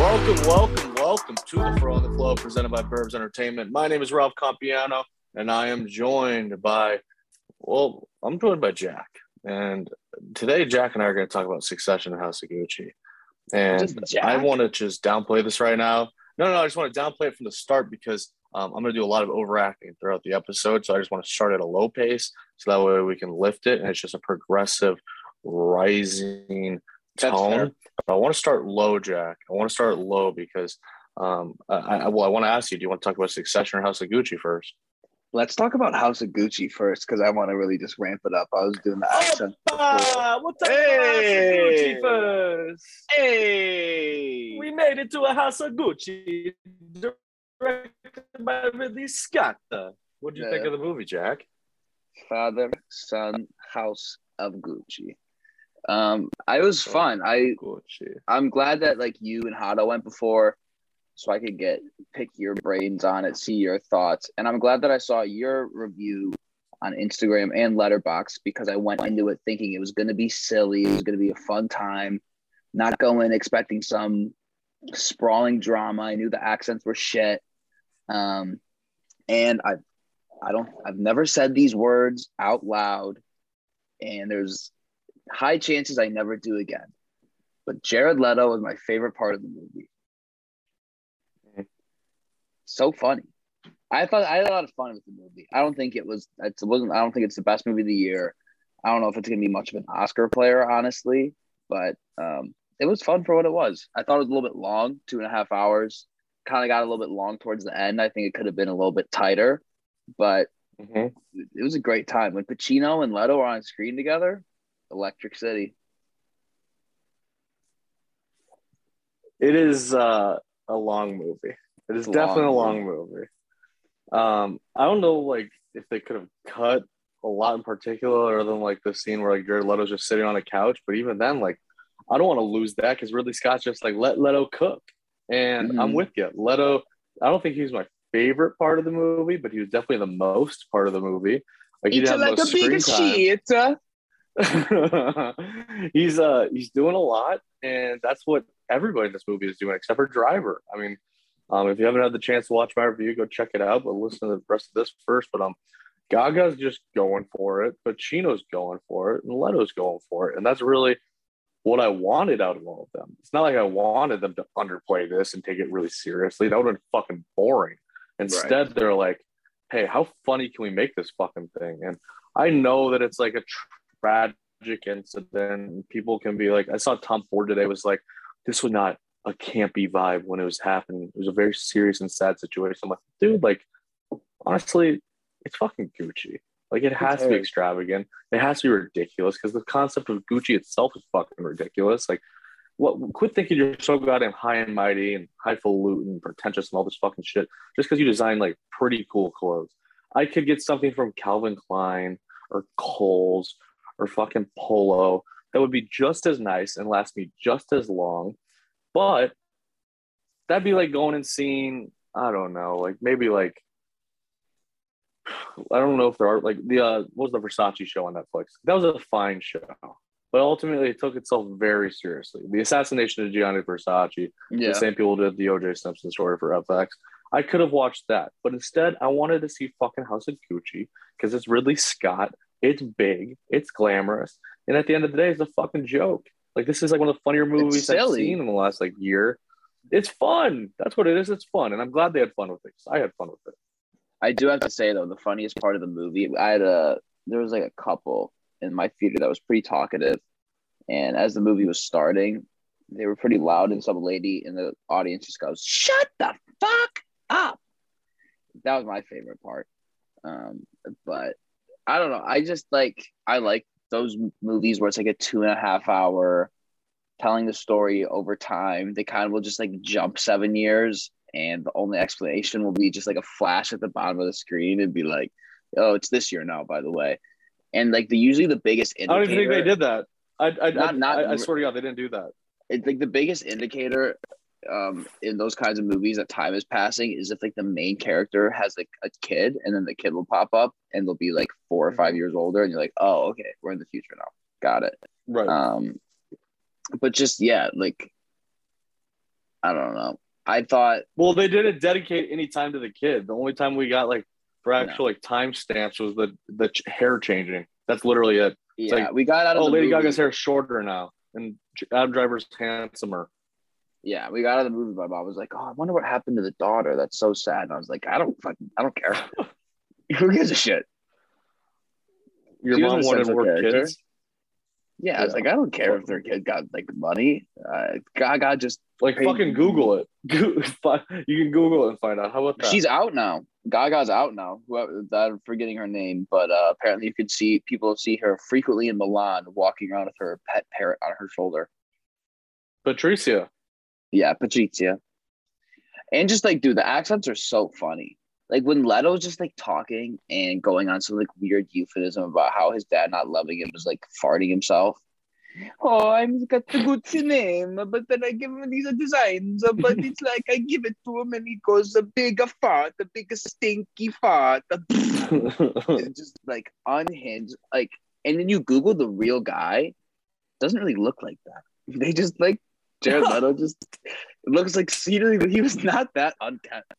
Welcome, welcome, welcome to the Throw on the Flow presented by Burbs Entertainment. My name is Ralph Compiano, and I am joined by, well, I'm joined by Jack. And today, Jack and I are going to talk about Succession and House of Gucci. And I want to just downplay this right now. No, no, I just want to downplay it from the start because um, I'm going to do a lot of overacting throughout the episode. So I just want to start at a low pace so that way we can lift it. And it's just a progressive, rising tone. But I want to start low, Jack. I want to start low because um, I, I well, I want to ask you: Do you want to talk about Succession or House of Gucci first? Let's talk about House of Gucci first because I want to really just ramp it up. I was doing the accent. before. we'll talk about House of Gucci first. Hey, We made it to a House of Gucci, directed by Ridley Scott. What do you think of the movie, Jack? father, son, House of Gucci. Um, I was fun. I I'm glad that like you and Hado went before, so I could get pick your brains on it, see your thoughts, and I'm glad that I saw your review on Instagram and Letterboxd because I went into it thinking it was going to be silly, it was going to be a fun time, not going expecting some sprawling drama. I knew the accents were shit, um, and I, I don't, I've never said these words out loud, and there's high chances I never do again but Jared Leto was my favorite part of the movie. So funny. I thought I had a lot of fun with the movie. I don't think it was it wasn't I don't think it's the best movie of the year. I don't know if it's gonna be much of an Oscar player, honestly, but um, it was fun for what it was. I thought it was a little bit long, two and a half hours. Kind of got a little bit long towards the end. I think it could have been a little bit tighter, but Mhm. it was a great time. When Pacino and Leto were on screen together, Electric City. It is uh, a long movie. It is It's a definitely a long long movie. Um, I don't know, like if they could have cut a lot in particular, other than like the scene where like Jared Leto's just sitting on a couch. But even then, like I don't want to lose that because Ridley Scott's just like let Leto cook, and I'm Mhm. with you. Leto, I don't think he's my favorite part of the movie, but he was definitely the most part of the movie. Like he It's didn't like a most big screen time. shit. uh. he's uh he's doing a lot, and that's what everybody in this movie is doing, except for Driver. I mean, um, if you haven't had the chance to watch my review, go check it out. But listen to the rest of this first. But um, Gaga's just going for it, Pacino's going for it, and Leto's going for it, and that's really what I wanted out of all of them. It's not like I wanted them to underplay this and take it really seriously. That would have been fucking boring. Instead, they're like, "Hey, how funny can we make this fucking thing?" And I know that it's like a tragic incident. People can be like, I saw Tom Ford today was like, this was not a campy vibe when it was happening. It was a very serious and sad situation. I'm like, dude, like, honestly, it's fucking Gucci. Like, it has to be cares? extravagant. It has to be ridiculous because the concept of Gucci itself is fucking ridiculous. Like, what? Quit thinking you're so goddamn high and mighty and highfalutin and pretentious and all this fucking shit just because you design like pretty cool clothes. I could get something from Calvin Klein or Kohl's or fucking Polo that would be just as nice and last me just as long. But that'd be like going and seeing, I don't know, like maybe like I don't know if there are like the uh what was the Versace show on Netflix? That was a fine show. But ultimately it took itself very seriously. The assassination of Gianni Versace Yeah. the same people did the OJ Simpson story for FX. I could have watched that, but instead I wanted to see fucking House of Gucci because it's Ridley Scott. It's big, it's glamorous, and at the end of the day, it's a fucking joke. Like this is like one of the funnier movies I've seen in the last like year. It's fun. That's what it is. It's fun, and I'm glad they had fun with it. I had fun with it. I do have to say though, the funniest part of the movie, I had a there was like a couple in my theater that was pretty talkative, and as the movie was starting, they were pretty loud, and some lady in the audience just goes, "Shut the fuck up." That was my favorite part. Um, but I don't know. I just like I like those movies where it's like a two and a half hour telling the story over time. They kind of will just like jump seven years, and the only explanation will be just like a flash at the bottom of the screen and be like, "Oh, it's this year now." By the way, and like the usually the biggest I don't even think they did that. I I, Not- I, not- I, I swear to God, they didn't do that. It's like the biggest indicator um in those kinds of movies that time is passing is if like the main character has like a kid and then the kid will pop up and they'll be like four or five years older and you're like oh okay we're in the future now got it Right. um but just yeah like I don't know. I thought Well, they didn't dedicate any time to the kid. The only time we got like for actual like time stamps was the the ch- hair changing. That's literally it. yeah, like, we got out of Oh, the Lady movie. Gaga's hair shorter now, and Adam Driver's handsomer. Yeah, we got out of the movie. My mom was like, "Oh, I wonder what happened to the daughter. That's so sad." And I was like, "I don't fucking, I don't care. Who gives a shit?" Your She mom wanted more character. kids. Yeah, I was like, I don't care if their kid got like money. Uh, Gaga just Like fucking Google it. You can Google it and find out. How about that? she's out now. Gaga's out now. Whoever I'm forgetting her name, but uh, apparently you could see people see her frequently in Milan walking around with her pet parrot on her shoulder. Patricia. Yeah, Patrizia. And just like, dude, the accents are so funny. Like when Leto's just like talking and going on some like weird euphemism about how his dad not loving him is like farting himself. Oh, I'm got the Gucci name, but then I give him these designs, uh, but it's like I give it to him and he goes a bigger fart, a bigger stinky fart. Just like unhinged. Like, and then you Google the real guy, doesn't really look like that. They just like Jared Leto just it looks like he, didn't- he was not that unkempt.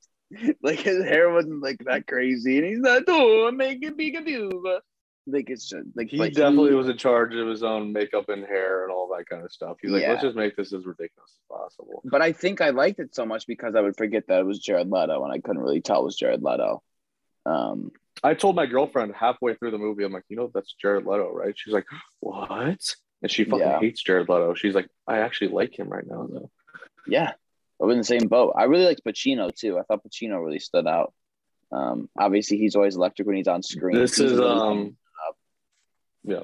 Like his hair wasn't like that crazy, and he's not oh big of you. Like it's just like he but definitely was in charge of his own makeup and hair and all that kind of stuff. He's like, Yeah. let's just make this as ridiculous as possible. But I think I liked it so much because I would forget that it was Jared Leto, and I couldn't really tell it was Jared Leto. Um, I told my girlfriend halfway through the movie, I'm like, you know, that's Jared Leto, right? She's like, what? And she fucking Yeah. hates Jared Leto. She's like, I actually like him right now, though. yeah, we're in the same boat. I really liked Pacino too. I thought Pacino really stood out. Um, obviously, he's always electric when he's on screen. This He's is really- um, yeah.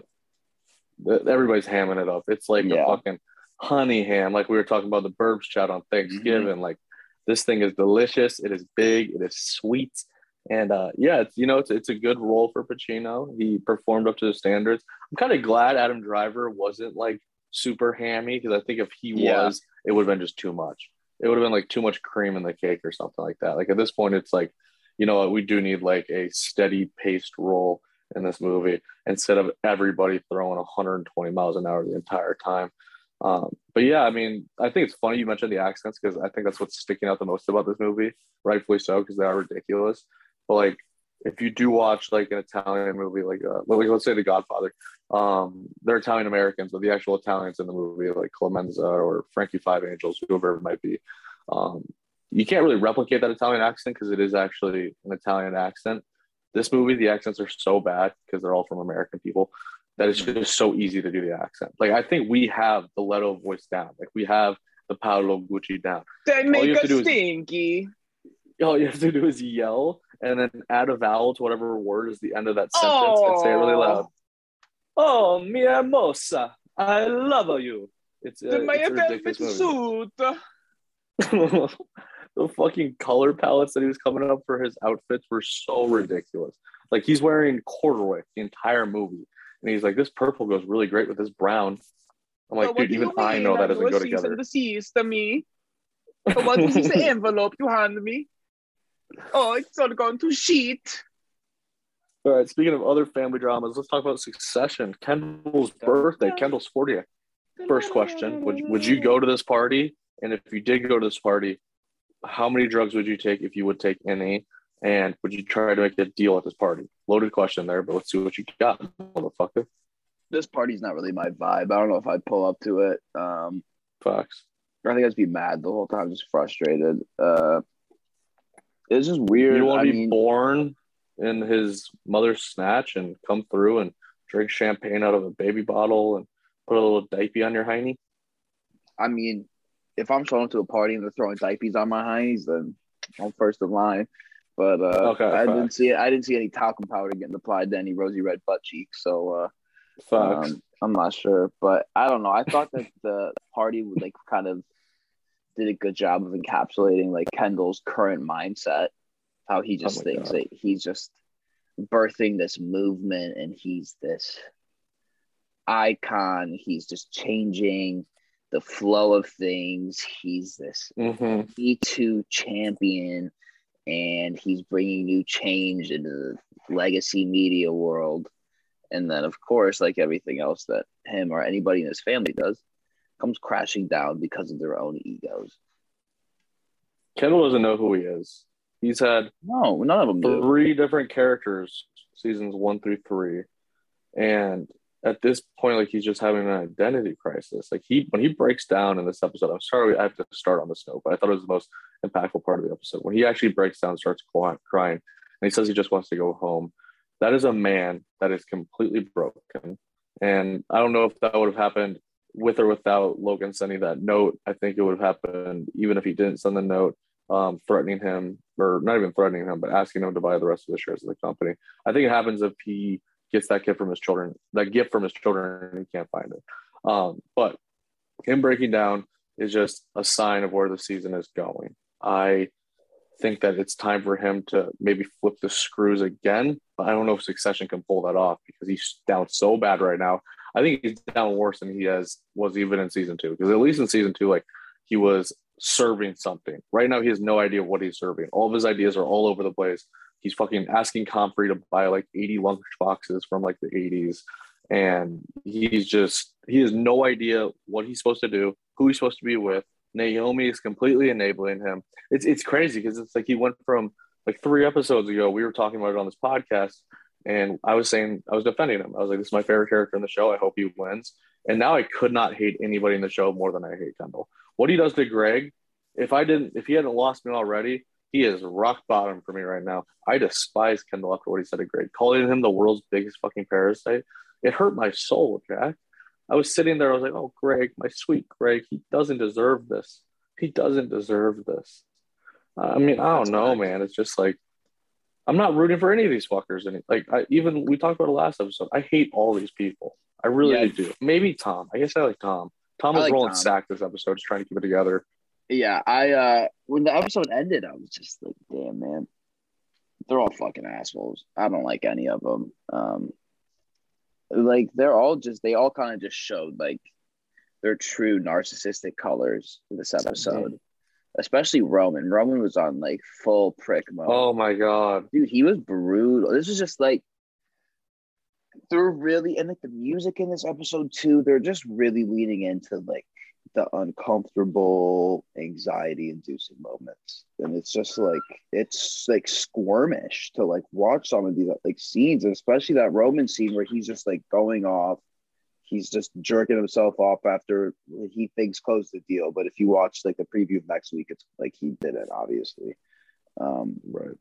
Everybody's hamming it up. It's like Yeah. a fucking honey ham, like we were talking about the Burbs chat on Thanksgiving. Mm-hmm. Like this thing is delicious. It is big. It is sweet. And uh, yeah, it's you know it's it's a good role for Pacino. He performed up to the standards. I'm kind of glad Adam Driver wasn't like super hammy because I think if he Yeah. was, it would have been just too much. It would have been like too much cream in the cake or something like that. Like at this point, it's like, you know what, we do need like a steady paced role in this movie instead of everybody throwing 120 miles an hour the entire time. Um, but yeah, I mean, I think it's funny you mentioned the accents because I think that's what's sticking out the most about this movie, rightfully so, because they are ridiculous. But like, if you do watch like an Italian movie, like uh, like let's say The Godfather, um, they're Italian Americans, but the actual Italians in the movie, like Clemenza or Frankie Five Angels, whoever it might be, um, you can't really replicate that Italian accent because it is actually an Italian accent. This movie, the accents are so bad because they're all from American people that it's just so easy to do the accent. Like I think we have the Leto voice down. Like we have the Paolo Gucci down. They make us do is- stinky. All you have to do is yell and then add a vowel to whatever word is the end of that sentence and say it really loud. Oh, mia mossa, I love you. It's, uh, it's a ridiculous the fucking color palettes that he was coming up for his outfits were so ridiculous. Like he's wearing corduroy the entire movie, and he's like, "This purple goes really great with this brown." I'm like, dude, even I know that doesn't go together. Deceased to me. What is this envelope you hand me? Oh, it's all gone to shit. All right, speaking of other family dramas, let's talk about Succession. Kendall's birthday. Kendall's 40th. First question: Would would you go to this party? And if you did go to this party, how many drugs would you take if you would take any? And would you try to make a deal at this party? Loaded question there, but let's see what you got, motherfucker. This party's not really my vibe. I don't know if I'd pull up to it. Um, Facts. I think I'd be mad the whole time, just frustrated. Uh, it's just weird. You want to be mean, born in his mother's snatch and come through and drink champagne out of a baby bottle and put a little diaper on your hiney? I mean, if I'm showing up to a party and they're throwing diapers on my hinds, then I'm first in line. But uh, Okay, I didn't facts. see I didn't see any talcum powder getting applied to any rosy red butt cheeks. So uh, um, I'm not sure, but I don't know. I thought that the party would like kind of did a good job of encapsulating like Kendall's current mindset, how he just Oh thinks God. that he's just birthing this movement and he's this icon. He's just changing the flow of things. He's this hmm Me Too champion, and he's bringing new change into the legacy media world. And then, of course, like everything else that him or anybody in his family does, comes crashing down because of their own egos. Kendall doesn't know who he is. He's had No, none of them do. three different characters seasons one through three, and at this point, like he's just having an identity crisis. Like he when he breaks down in this episode, I'm sorry I have to start on this note, but I thought it was the most impactful part of the episode when he actually breaks down, starts crying, and he says he just wants to go home. That is a man that is completely broken, and I don't know if that would have happened with or without Logan sending that note. I think it would have happened even if he didn't send the note, um, threatening him or not even threatening him, but asking him to buy the rest of the shares of the company. I think it happens if he gets that gift from his children, that gift from his children, and he can't find it. Um, but him breaking down is just a sign of where the season is going. I think that it's time for him to maybe flip the screws again, but I don't know if Succession can pull that off because he's down so bad right now. I think he's down worse than he has was even in season two. Because at least in season two, like he was serving something. Right now, he has no idea what he's serving. All of his ideas are all over the place. He's fucking asking Comfrey to buy like 80 lunch boxes from like the 80s. And he's just, he has no idea what he's supposed to do, who he's supposed to be with. Naomi is completely enabling him. It's, it's crazy because it's like he went from like three episodes ago, we were talking about it on this podcast. And I was saying, I was defending him. I was like, this is my favorite character in the show. I hope he wins. And now I could not hate anybody in the show more than I hate Kendall. What he does to Greg, if I didn't, if he hadn't lost me already, he is rock bottom for me right now. I despise Kendall after what he said to Greg, calling him the world's biggest fucking parasite. It hurt my soul, Jack. I was sitting there, I was like, oh, Greg, my sweet Greg, he doesn't deserve this. He doesn't deserve this. I mean, I don't know, man. It's just like, I'm not rooting for any of these fuckers. And like, I even we talked about the last episode. I hate all these people. I really yeah. do. Maybe Tom. I guess I like Tom. Tom was like rolling Tom. sack this episode, just trying to keep it together. Yeah, I uh when the episode ended, I was just like, damn man, they're all fucking assholes. I don't like any of them. Um, like they're all just they all kind of just showed like their true narcissistic colors in this episode. Especially Roman. Roman was on like full prick mode. Oh my god, dude, he was brutal. This is just like they're really and like the music in this episode too. They're just really leaning into like the uncomfortable anxiety inducing moments and it's just like it's like squirmish to like watch some of these like scenes and especially that roman scene where he's just like going off he's just jerking himself off after he thinks closed the deal. But if you watch like the preview of next week it's like he did it obviously. Um right.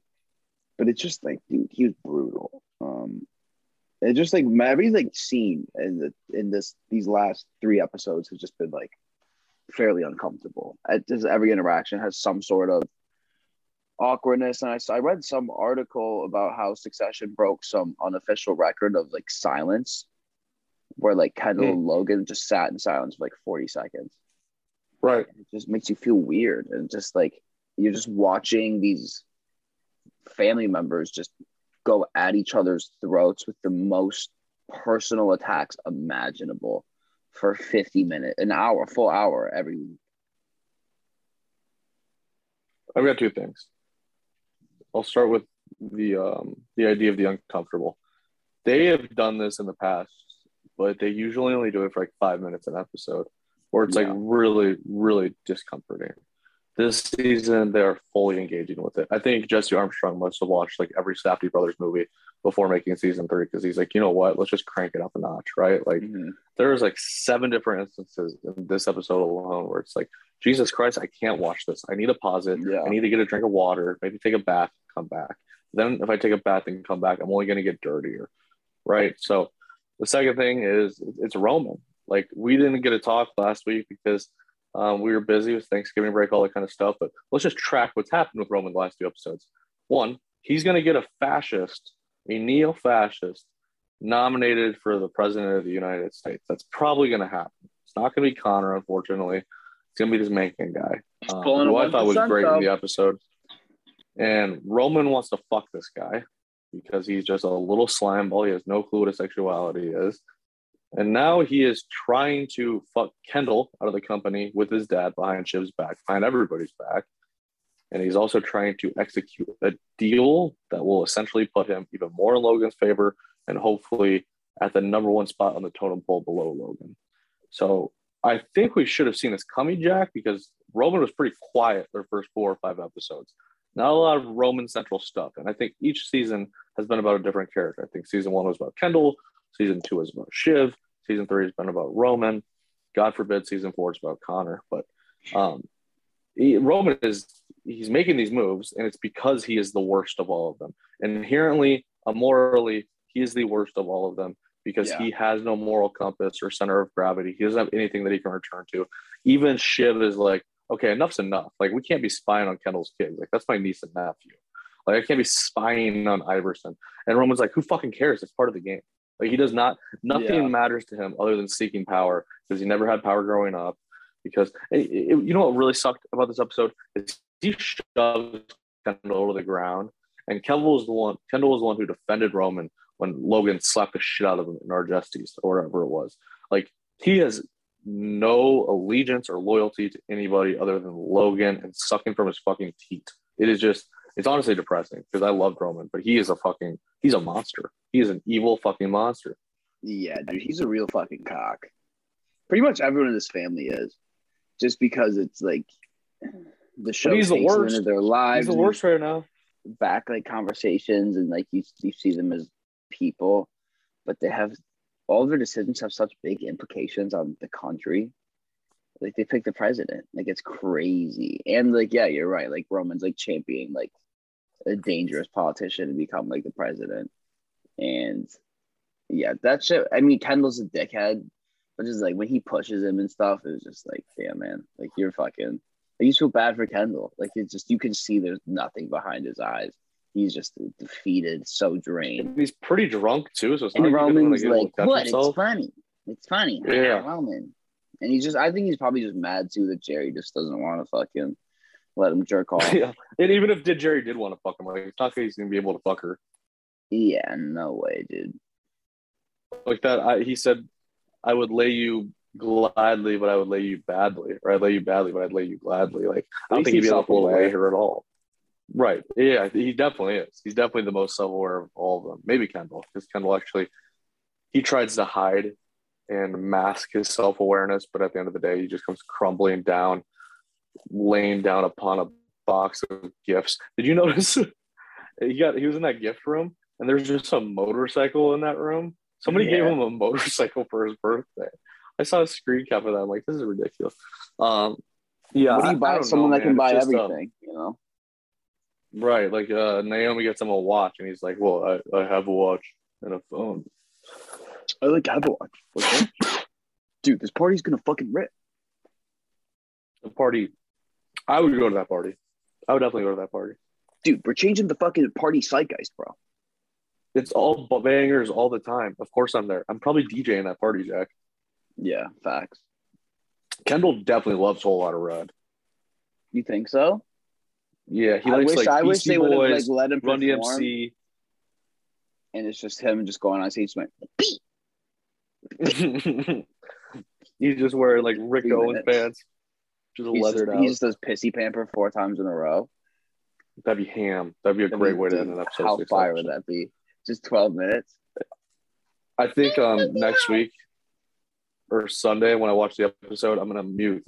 but it's just like dude he was brutal. Um it just like every like scene in the in this these last three episodes has just been like fairly uncomfortable. It Just every interaction has some sort of awkwardness. And I, I read some article about how Succession broke some unofficial record of like silence, where like Kendall and Logan just sat in silence for like 40 seconds. Right. It just makes you feel weird. And just like you're just watching these family members just go at each other's throats with the most personal attacks imaginable for 50 minutes, an hour, full hour every week? I've got two things. I'll start with the um, the idea of the uncomfortable. They have done this in the past, but they usually only do it for like five minutes an episode, or it's yeah. like really, really discomforting. This season, they are fully engaging with it. I think Jesse Armstrong must have watched like every Safdie Brothers movie before making season three because he's like, you know what, let's just crank it up a notch, right? Like mm-hmm. there's like seven different instances in this episode alone where it's like, Jesus Christ, I can't watch this. I need to pause it. Yeah. I need to get a drink of water, maybe take a bath, come back. Then if I take a bath and come back, I'm only going to get dirtier, right? So the second thing is it's Roman. Like we didn't get a talk last week because um, we were busy with Thanksgiving break, all that kind of stuff. But let's just track what's happened with Roman the last two episodes. One, he's going to get a fascist a neo fascist nominated for the president of the United States. That's probably going to happen. It's not going to be Connor, unfortunately. It's going to be this Mencken guy, um, who I thought was great in the episode. And Roman wants to fuck this guy because he's just a little slime ball. He has no clue what his sexuality is. And now he is trying to fuck Kendall out of the company with his dad behind Shiv's back, behind everybody's back and he's also trying to execute a deal that will essentially put him even more in Logan's favor and hopefully at the number one spot on the totem pole below Logan. So I think we should have seen this coming, Jack, because Roman was pretty quiet their first four or five episodes. Not a lot of Roman central stuff. And I think each season has been about a different character. I think season one was about Kendall, season two was about Shiv, season three has been about Roman. God forbid season four is about Connor. But um, he, Roman is he's making these moves, and it's because he is the worst of all of them. And inherently, morally, he is the worst of all of them because yeah. he has no moral compass or center of gravity. He doesn't have anything that he can return to. Even Shiv is like, okay, enough's enough. Like we can't be spying on Kendall's kids. Like that's my niece and nephew. Like I can't be spying on Iverson. And Roman's like, who fucking cares? It's part of the game. Like he does not. Nothing yeah. matters to him other than seeking power because he never had power growing up. Because it, it, you know what really sucked about this episode is he shoved Kendall to the ground, and Kendall was the one. Kendall was the one who defended Roman when Logan slapped the shit out of him in Argestes or whatever it was. Like he has no allegiance or loyalty to anybody other than Logan and sucking from his fucking teeth. It is just, it's honestly depressing because I love Roman, but he is a fucking, he's a monster. He is an evil fucking monster. Yeah, dude, he's a real fucking cock. Pretty much everyone in this family is, just because it's like the show he's the worst. their lives. He's the worst right now. Back like conversations and like you, you see them as people, but they have all their decisions have such big implications on the country. Like they pick the president, like it's crazy. And like, yeah, you're right. Like Roman's like championing like a dangerous politician to become like the president. And yeah, that shit. I mean, Kendall's a dickhead, but just like when he pushes him and stuff, it was just like, damn man, like you're fucking. I used to feel bad for Kendall. Like it's just you can see there's nothing behind his eyes he's just defeated, so drained. He's pretty drunk too, so it's and not Roman's like, "What? Himself. It's funny. It's funny." Yeah, Roman. And he's just, I think he's probably just mad too that Gerri just doesn't want to fucking let him jerk off. yeah, and even if did Gerri did want to fuck him, like it's not that he's gonna be able to fuck her. Yeah, no way, dude. Like that, I, he said, "I would lay you gladly, but I would lay you badly, or I'd lay you badly, but I'd lay you gladly." Like I don't think he'd be able to lay her at all. Right. Yeah, he definitely is. He's definitely the most self-aware of all of them. Maybe Kendall, because Kendall actually he tries to hide and mask his self-awareness, but at the end of the day, he just comes crumbling down, laying down upon a box of gifts. Did you notice he got he was in that gift room and there's just a motorcycle in that room? Somebody yeah. gave him a motorcycle for his birthday. I saw a screen cap of that. I'm like, this is ridiculous. Um, yeah, what do you buy someone know, that can buy um, everything? you know, Right. Like uh, Naomi gets him a watch and he's like, Well, I, I have a watch and a phone. I like I have a watch. Dude, this party's gonna fucking rip. The party I would go to that party. I would definitely go to that party. Dude, we're changing the fucking party zeitgeist, bro. It's all bangers all the time. Of course I'm there. I'm probably DJing that party, Jack. Yeah, facts. Kendall definitely loves a whole lot of red. You think so? Yeah, he I wish, like I wish they would have like let him Run perform, DMC. And it's just him just going on stage, like, He's just wearing like Rick Owens pants, just he's leathered just, out. He just does pissy pamper four times in a row. That'd be ham. That'd be a That'd great be, way to end an episode. How fire would that be? Just twelve minutes. I think um next week or Sunday when I watch the episode, I'm gonna mute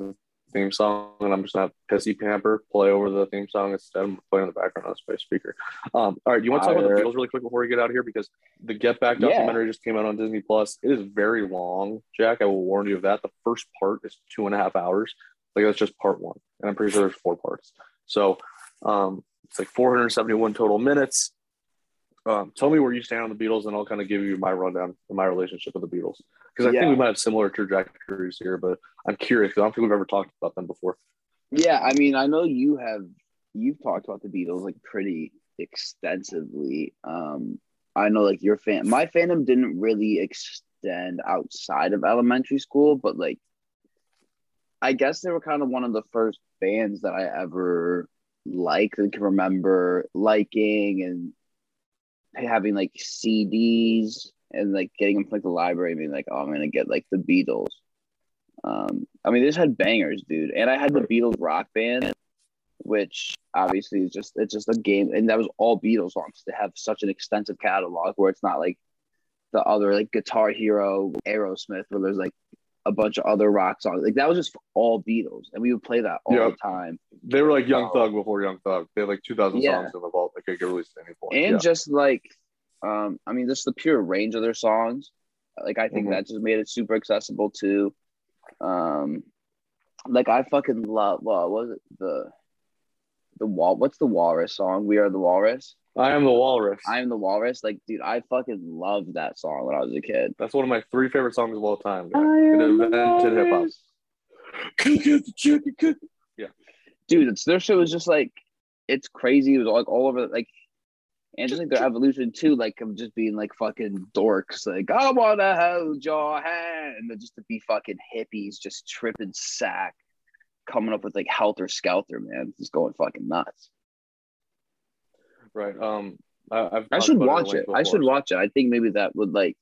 theme song, and I'm just gonna have pissy pamper play over the theme song instead. of playing in the background on a space speaker. Um, all right, you want to talk about the Beatles really quick before we get out of here because the Get Back documentary yeah. just came out on Disney Plus. It is very long, Jack. I will warn you of that. The first part is two and a half hours. Like that's just part one, and I'm pretty sure there's four parts. So um, it's like 471 total minutes. Um, tell me where you stand on the Beatles, and I'll kind of give you my rundown of my relationship with the Beatles because I yeah. think we might have similar trajectories here. But I'm curious because I don't think we've ever talked about them before. Yeah, I mean, I know you have. You've talked about the Beatles like pretty extensively. Um, I know like your fan. My fandom didn't really extend outside of elementary school, but like, I guess they were kind of one of the first bands that I ever liked and can remember liking and having like CDs and like getting them from like the library and being like, oh, I'm gonna get like the Beatles. Um, I mean, they just had bangers, dude. And I had the Beatles rock band, which obviously is just it's just a game, and that was all Beatles songs. To have such an extensive catalog where it's not like the other like Guitar Hero, Aerosmith, where there's like a bunch of other rock songs. Like that was just all Beatles, and we would play that all Yep. the time. They were like Young Oh. Thug before Young Thug. They had like 2,000 Yeah. songs in the vault could get released at any point. and yeah. just like um i mean just the pure range of their songs like i think Mhm. that just made it super accessible too um like i fucking love well what was it the the wall what's the walrus song we are the walrus I am the Walrus. i am the walrus like dude i fucking loved that song when i was a kid That's one of my three favorite songs of all time. I It am the invented hip hop. walrus. dude it's their shit was just like it's crazy it was like all over like and just like their evolution too like of just being like fucking dorks like i wanna hold your hand and just to be fucking hippies just tripping sack coming up with like helter skelter man just going fucking nuts Right. Um, I, I've i should watch it i should watch it i think maybe that would like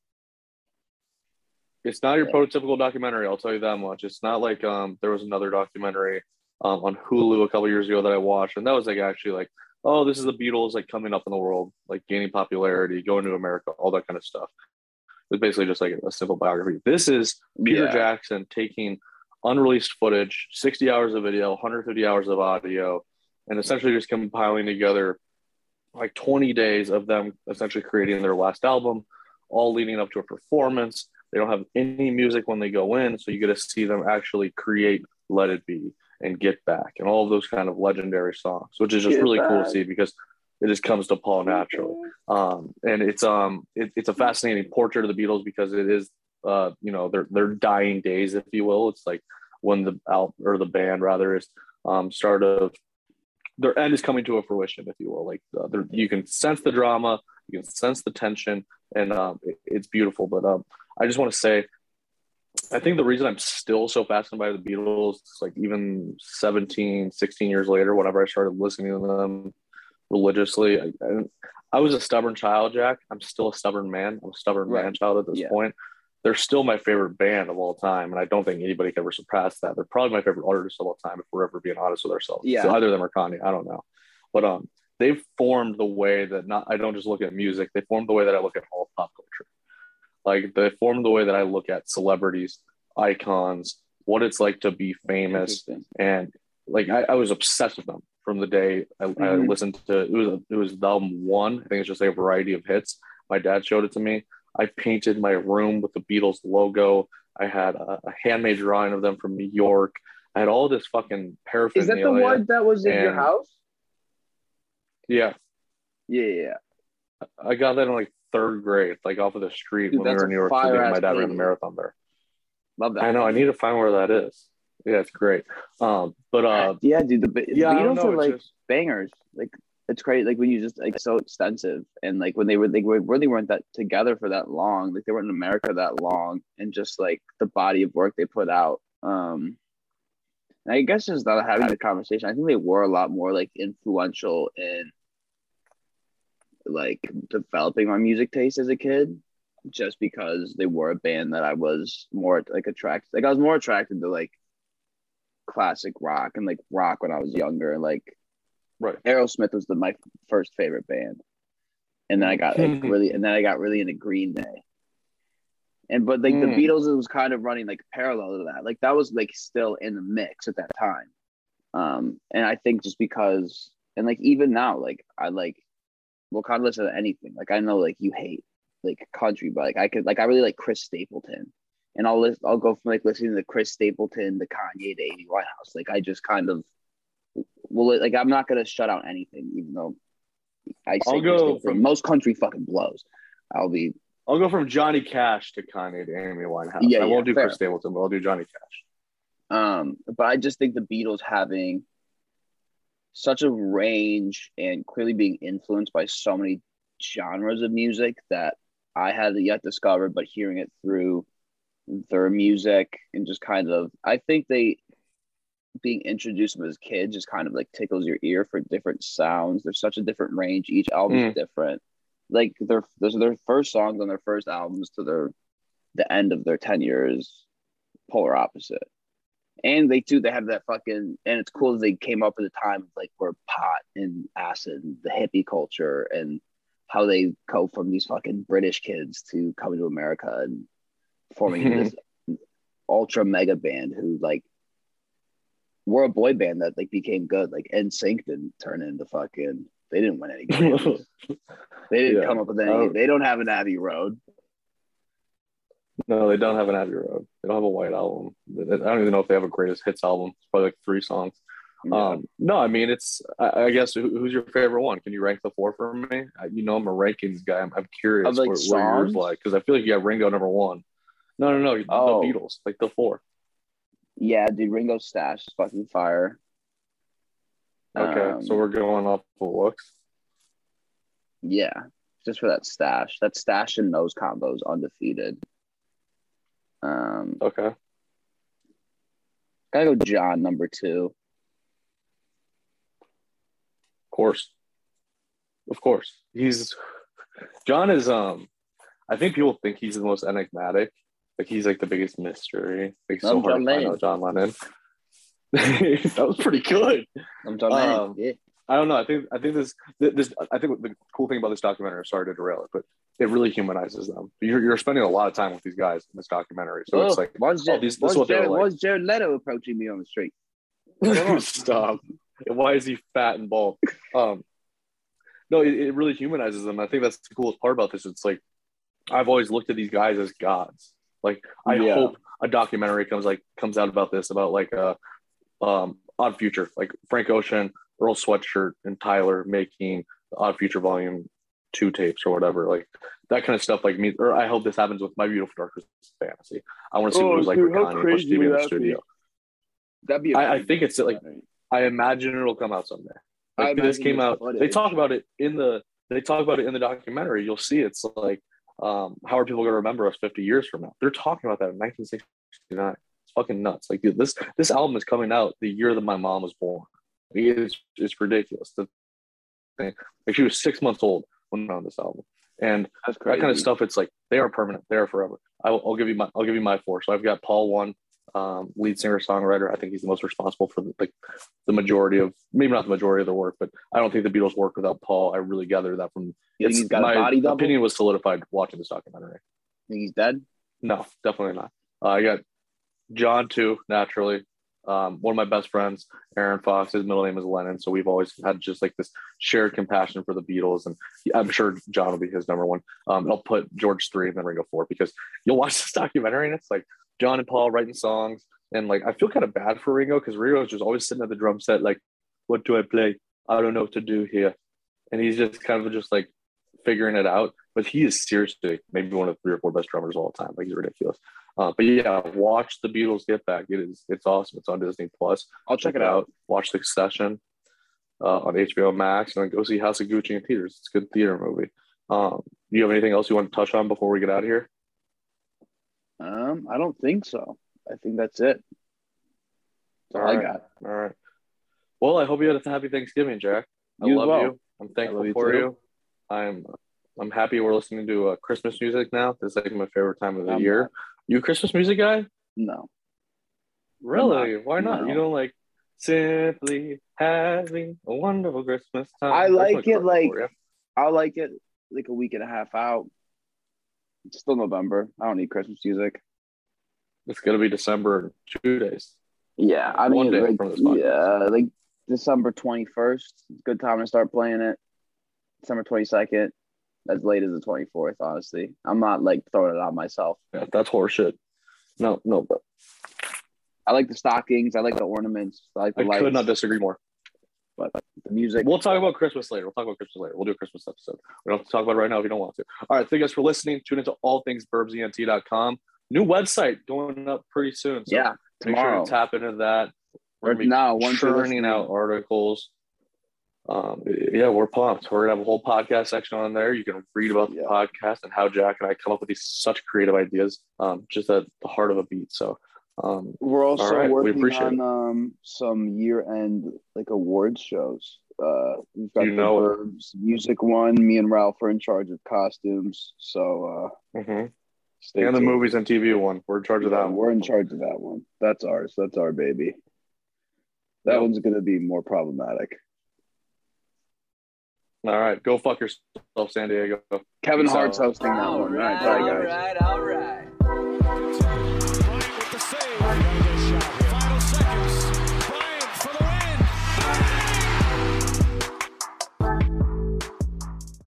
It's not your Yeah. prototypical documentary. I'll tell you that much. It's not like um there was another documentary um on Hulu a couple years ago that I watched, and that was like actually like, oh, this is the Beatles like coming up in the world, like gaining popularity, going to America, all that kind of stuff. It's basically just like a simple biography. This is Peter yeah Jackson taking unreleased footage, 60 hours of video, 150 hours of audio, and essentially just compiling together like 20 days of them essentially creating their last album, all leading up to a performance. They don't have any music when they go in, so you get to see them actually create Let It Be and Get Back and all of those kind of legendary songs, which is just Get really cool to see because it just comes to Paul naturally. Um, and it's um it, it's a fascinating portrait of the Beatles because it is uh you know their their dying days if you will. It's like when the out or the band rather is um start of their end is coming to a fruition if you will. Like uh, you can sense the drama you can sense the tension and um it- it's beautiful. But um I just want to say I think the reason I'm still so fascinated by the Beatles, like even 17, 16 years later, whenever I started listening to them religiously, I, I, I was a stubborn child, Jack. I'm still a stubborn man. I'm a stubborn Right. man child at this Yeah. point. They're still my favorite band of all time, and I don't think anybody can ever surpass that. They're probably my favorite artist of all time, if we're ever being honest with ourselves. Yeah. So either them or Kanye, I don't know, but um, they've formed the way that not I don't just look at music. They formed the way that I look at all pop culture. Like they formed the way that I look at celebrities, icons, what it's like to be famous, and like I, I was obsessed with them from the day I, I Mhm. listened to it was it was the album one. I think it's just like a variety of hits. My dad showed it to me. I painted my room with the Beatles logo. I had a, a handmade drawing of them from New York. I had all this fucking paraphernalia. is that the one that was in your house yeah, yeah. I got that in like third grade, like off of the street Dude, when we were in New York City. My dad ran a marathon there. love that I know. I need to find where that is. Yeah, it's great. Um, but uh, yeah dude the, yeah, beatles know. are like just- bangers. Like it's great. Like when you just like so extensive and like when they were they were really weren't that together for that long. Like they weren't in America that long, and just like the body of work they put out. Um, and I guess just not having the conversation. I think they were a lot more like influential in like developing my music taste as a kid. Just because they were a band that I was more like attracted, like I was more attracted to like classic rock and like rock when I was younger, and like right. Aerosmith was the, my first favorite band, and then I got like really, and then I got really into Green Day, and but like the Mm. Beatles, was kind of running like parallel to that. Like that was like still in the mix at that time, um, and I think just because, and like even now, like I like, will kind of listen to anything. Like I know like you hate like country, but like I could like I really like Chris Stapleton. And I'll list, I'll go from like listening to Chris Stapleton to Kanye to Amy Winehouse. Like I just kind of well, like I'm not gonna shut out anything, even though I say I'll go from- most country fucking blows. I'll be I'll go from Johnny Cash to Kanye to Amy Winehouse. Yeah, I won't do fair. Chris Stapleton, but I'll do Johnny Cash. um, but I just think the Beatles having such a range and clearly being influenced by so many genres of music that I hadn't yet discovered, but hearing it through their music and just kind of, I think they being introduced as kids just kind of like tickles your ear for different sounds. There's such a different range. Each album is hmm. different. Like their those are their first songs on their first albums to their the end of their tenure is polar opposite. And they too they have that fucking and it's cool that they came up at a time like where pot and acid and the hippie culture and how they go from these fucking British kids to coming to America and forming this ultra mega band who like were a boy band that like became good. Like NSYNC didn't turn into fucking. They didn't win any Grammys. they didn't Yeah. come up with any. Oh. They don't have an Abbey Road. No, they don't have an Abbey Road. They don't have a White Album. I don't even know if they have a greatest hits album. It's probably like three songs. Yeah. Um, no, I mean it's. I, I guess who, who's your favorite one? Can you rank the four for me? I, you know, I'm a rankings guy. I'm, I'm curious Of, like, what, what yours like because I feel like you have Ringo number one. No, no, no. Oh. The Beatles, like the four. yeah, dude, Ringo Stash is fucking fire. Okay, Um, so we're going off the looks. Yeah, just for that stash. That stash and those combos undefeated. Um, Okay, gotta go John number two. of course, of course. He's John is um. I think people think he's the most enigmatic. Like he's like the biggest mystery. Like so I'm hard John to find Lennon. out John Lennon. that was pretty good. I'm John Lennon. Um, yeah. I don't know. I think I think this this I think the cool thing about this documentary. Sorry to derail it, but it really humanizes them. You're, you're spending a lot of time with these guys in this documentary, so it's Oh, like why's, oh, Jared, these- this is what Jared, like. why's Jared Leto approaching me on the street? Stop. Why is he fat and bald? Um, no, it, it really humanizes them. I think that's the coolest part about this. It's like I've always looked at these guys as gods. Like I Yeah. hope a documentary comes like comes out about this about like uh um Odd Future, like Frank Ocean, Earl Sweatshirt, and Tyler making the Odd Future Volume Two tapes or whatever, like that kind of stuff. Like me, or I hope this happens with My Beautiful Dark Fantasy. I want to see what Oh, it was like dude, with how Kanye Push TV in the be? studio. That'd be. I, pretty think it's, like. I imagine it'll come out someday. I Like this came out. They talk about it in the. They talk about it in the documentary. You'll see. It's like, um, how are people going to remember us 50 years from now? They're talking about that in 1969. It's fucking nuts. Like dude, this this album is coming out the year that my mom was born. It's it's ridiculous. The thing, like she was six months old when on this album, and That's that kind of stuff. It's like they are permanent. They are forever. I will, I'll give you my. I'll give you my four. So I've got Paul one, um, lead singer songwriter. I think he's the most responsible for the, like the majority of maybe not the majority of their work, but I don't think the Beatles work without Paul. I really gathered that from. It's- he's got a my body double? opinion was solidified watching this documentary. Think he's dead? No, definitely not. Uh, I got John too, naturally. Um, one of my best friends, Aaron Fox, his middle name is Lennon. So we've always had just like this shared compassion for the Beatles. And I'm sure John will be his number one. Um, I'll put George three and then Ringo four because you'll watch this documentary and it's like John and Paul writing songs. And like, I feel kind of bad for Ringo because Ringo is just always sitting at the drum set, like, what do I play? I don't know what to do here. And he's just kind of just like figuring it out. But he is seriously maybe one of the three or four best drummers of all time. Like he's ridiculous. Uh, but yeah, watch the Beatles Get Back. It is it's awesome. It's on Disney Plus. I'll check it out. Watch Succession uh, on HBO Max, and then go see House of Gucci in theaters. It's a good theater movie. Um, do you have anything else you want to touch on before we get out of here? Um, I don't think so. I think that's it. That's all I All right. got. All right. Well, I hope you had a happy Thanksgiving, Jack. I You love well. you. I'm thankful you for too. you. I'm I'm happy we're listening to uh, Christmas music now. This is like my favorite time of the I'm year. not. You a Christmas music guy? No. Really? Why not? no. You don't like simply having a wonderful Christmas time. I like it, like-. I like it like a week and a half out. It's still November. I don't need Christmas music. it's gonna be December in two days. Yeah, I One mean, day like, yeah, like December twenty first. Good time to start playing it. December twenty second. As late as the twenty fourth. Honestly, I'm not like throwing it on myself. Yeah, that's horseshit. No, no, but I like the stockings. I like the ornaments. I like the I lights. could not disagree more. but the music. We'll talk about Christmas later. We'll talk about Christmas later. We'll do a Christmas episode. We don't have to talk about it right now if you don't want to. All right, thank you guys for listening. Tune into allthingsburbsent.com. New website going up pretty soon. So yeah, make tomorrow. sure to tap into that. We're now, churning out articles. Um, yeah, we're pumped. We're gonna have a whole podcast section on there. You can read about the Yeah. podcast and how Jack and I come up with these such creative ideas, um, just at the heart of a beat. So, um, We're also right, we working appreciate on um, some year end like awards shows. Uh, we've got You the know. Burbs music one. Me and Ralph are in charge of costumes. So uh, mhm. stay and the movies and TV one, we're in charge of that. one. We're in charge of that one. That's ours. That's our baby. That one's gonna be more problematic. All right, go fuck yourself, San Diego. Kevin Peace Hart's out. hosting that one. All right, bye guys. all right, all right.